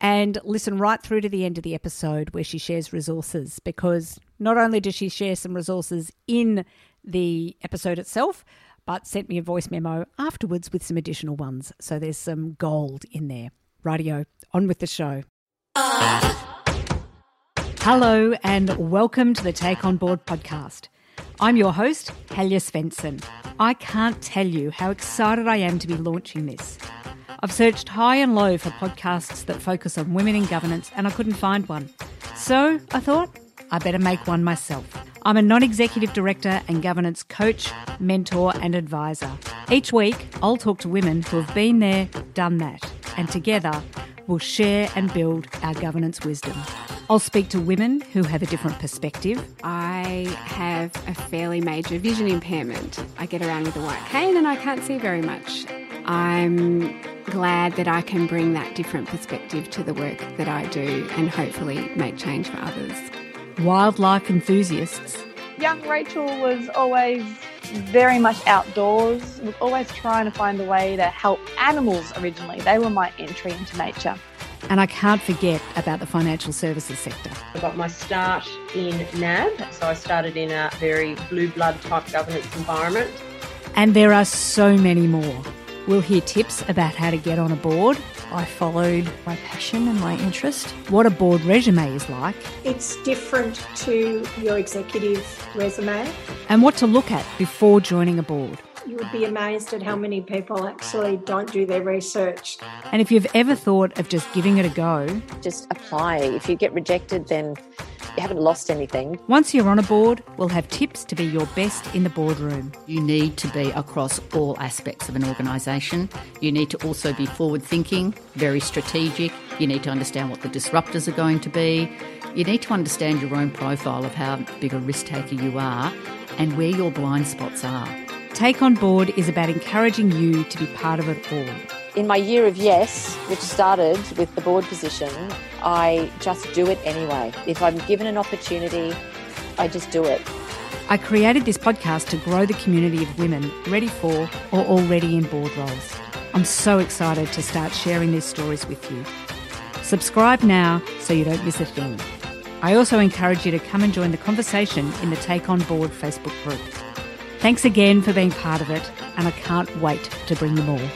and listen right through to the end of the episode where she shares resources because not only does she share some resources in the episode itself, but sent me a voice memo afterwards with some additional ones. So there's some gold in there. Radio, on with the show. Hello, and welcome to the Take On Board podcast. I'm your host, Helga Svendsen. I can't tell you how excited I am to be launching this. I've searched high and low for podcasts that focus on women in governance and I couldn't find one. So I thought I better make one myself. I'm a non executive director and governance coach, mentor, and advisor. Each week, I'll talk to women who have been there, done that, and together we'll share and build our governance wisdom. I'll speak to women who have a different perspective. I have a fairly major vision impairment. I get around with a white cane and I can't see very much. I'm glad that I can bring that different perspective to the work that I do and hopefully make change for others. Wildlife enthusiasts. Young Rachel was always very much outdoors, was always trying to find a way to help animals originally. They were my entry into nature. And I can't forget about the financial services sector. I got my start in NAB, so I started in a very blue blood type governance environment. And there are so many more. We'll hear tips about how to get on a board. I followed my passion and my interest. What a board resume is like. It's different to your executive resume. And what to look at before joining a board. You would be amazed at how many people actually don't do their research. And if you've ever thought of just giving it a go, just apply. If you get rejected, then you haven't lost anything. Once you're on a board, we'll have tips to be your best in the boardroom. You need to be across all aspects of an organisation. You need to also be forward thinking, very strategic. You need to understand what the disruptors are going to be. You need to understand your own profile of how big a risk taker you are and where your blind spots are. Take on Board is about encouraging you to be part of it all. In my year of yes, which started with the board position, I just do it anyway. If I'm given an opportunity, I just do it. I created this podcast to grow the community of women ready for or already in board roles. I'm so excited to start sharing these stories with you. Subscribe now so you don't miss a thing. I also encourage you to come and join the conversation in the Take On Board Facebook group. Thanks again for being part of it, and I can't wait to bring you more.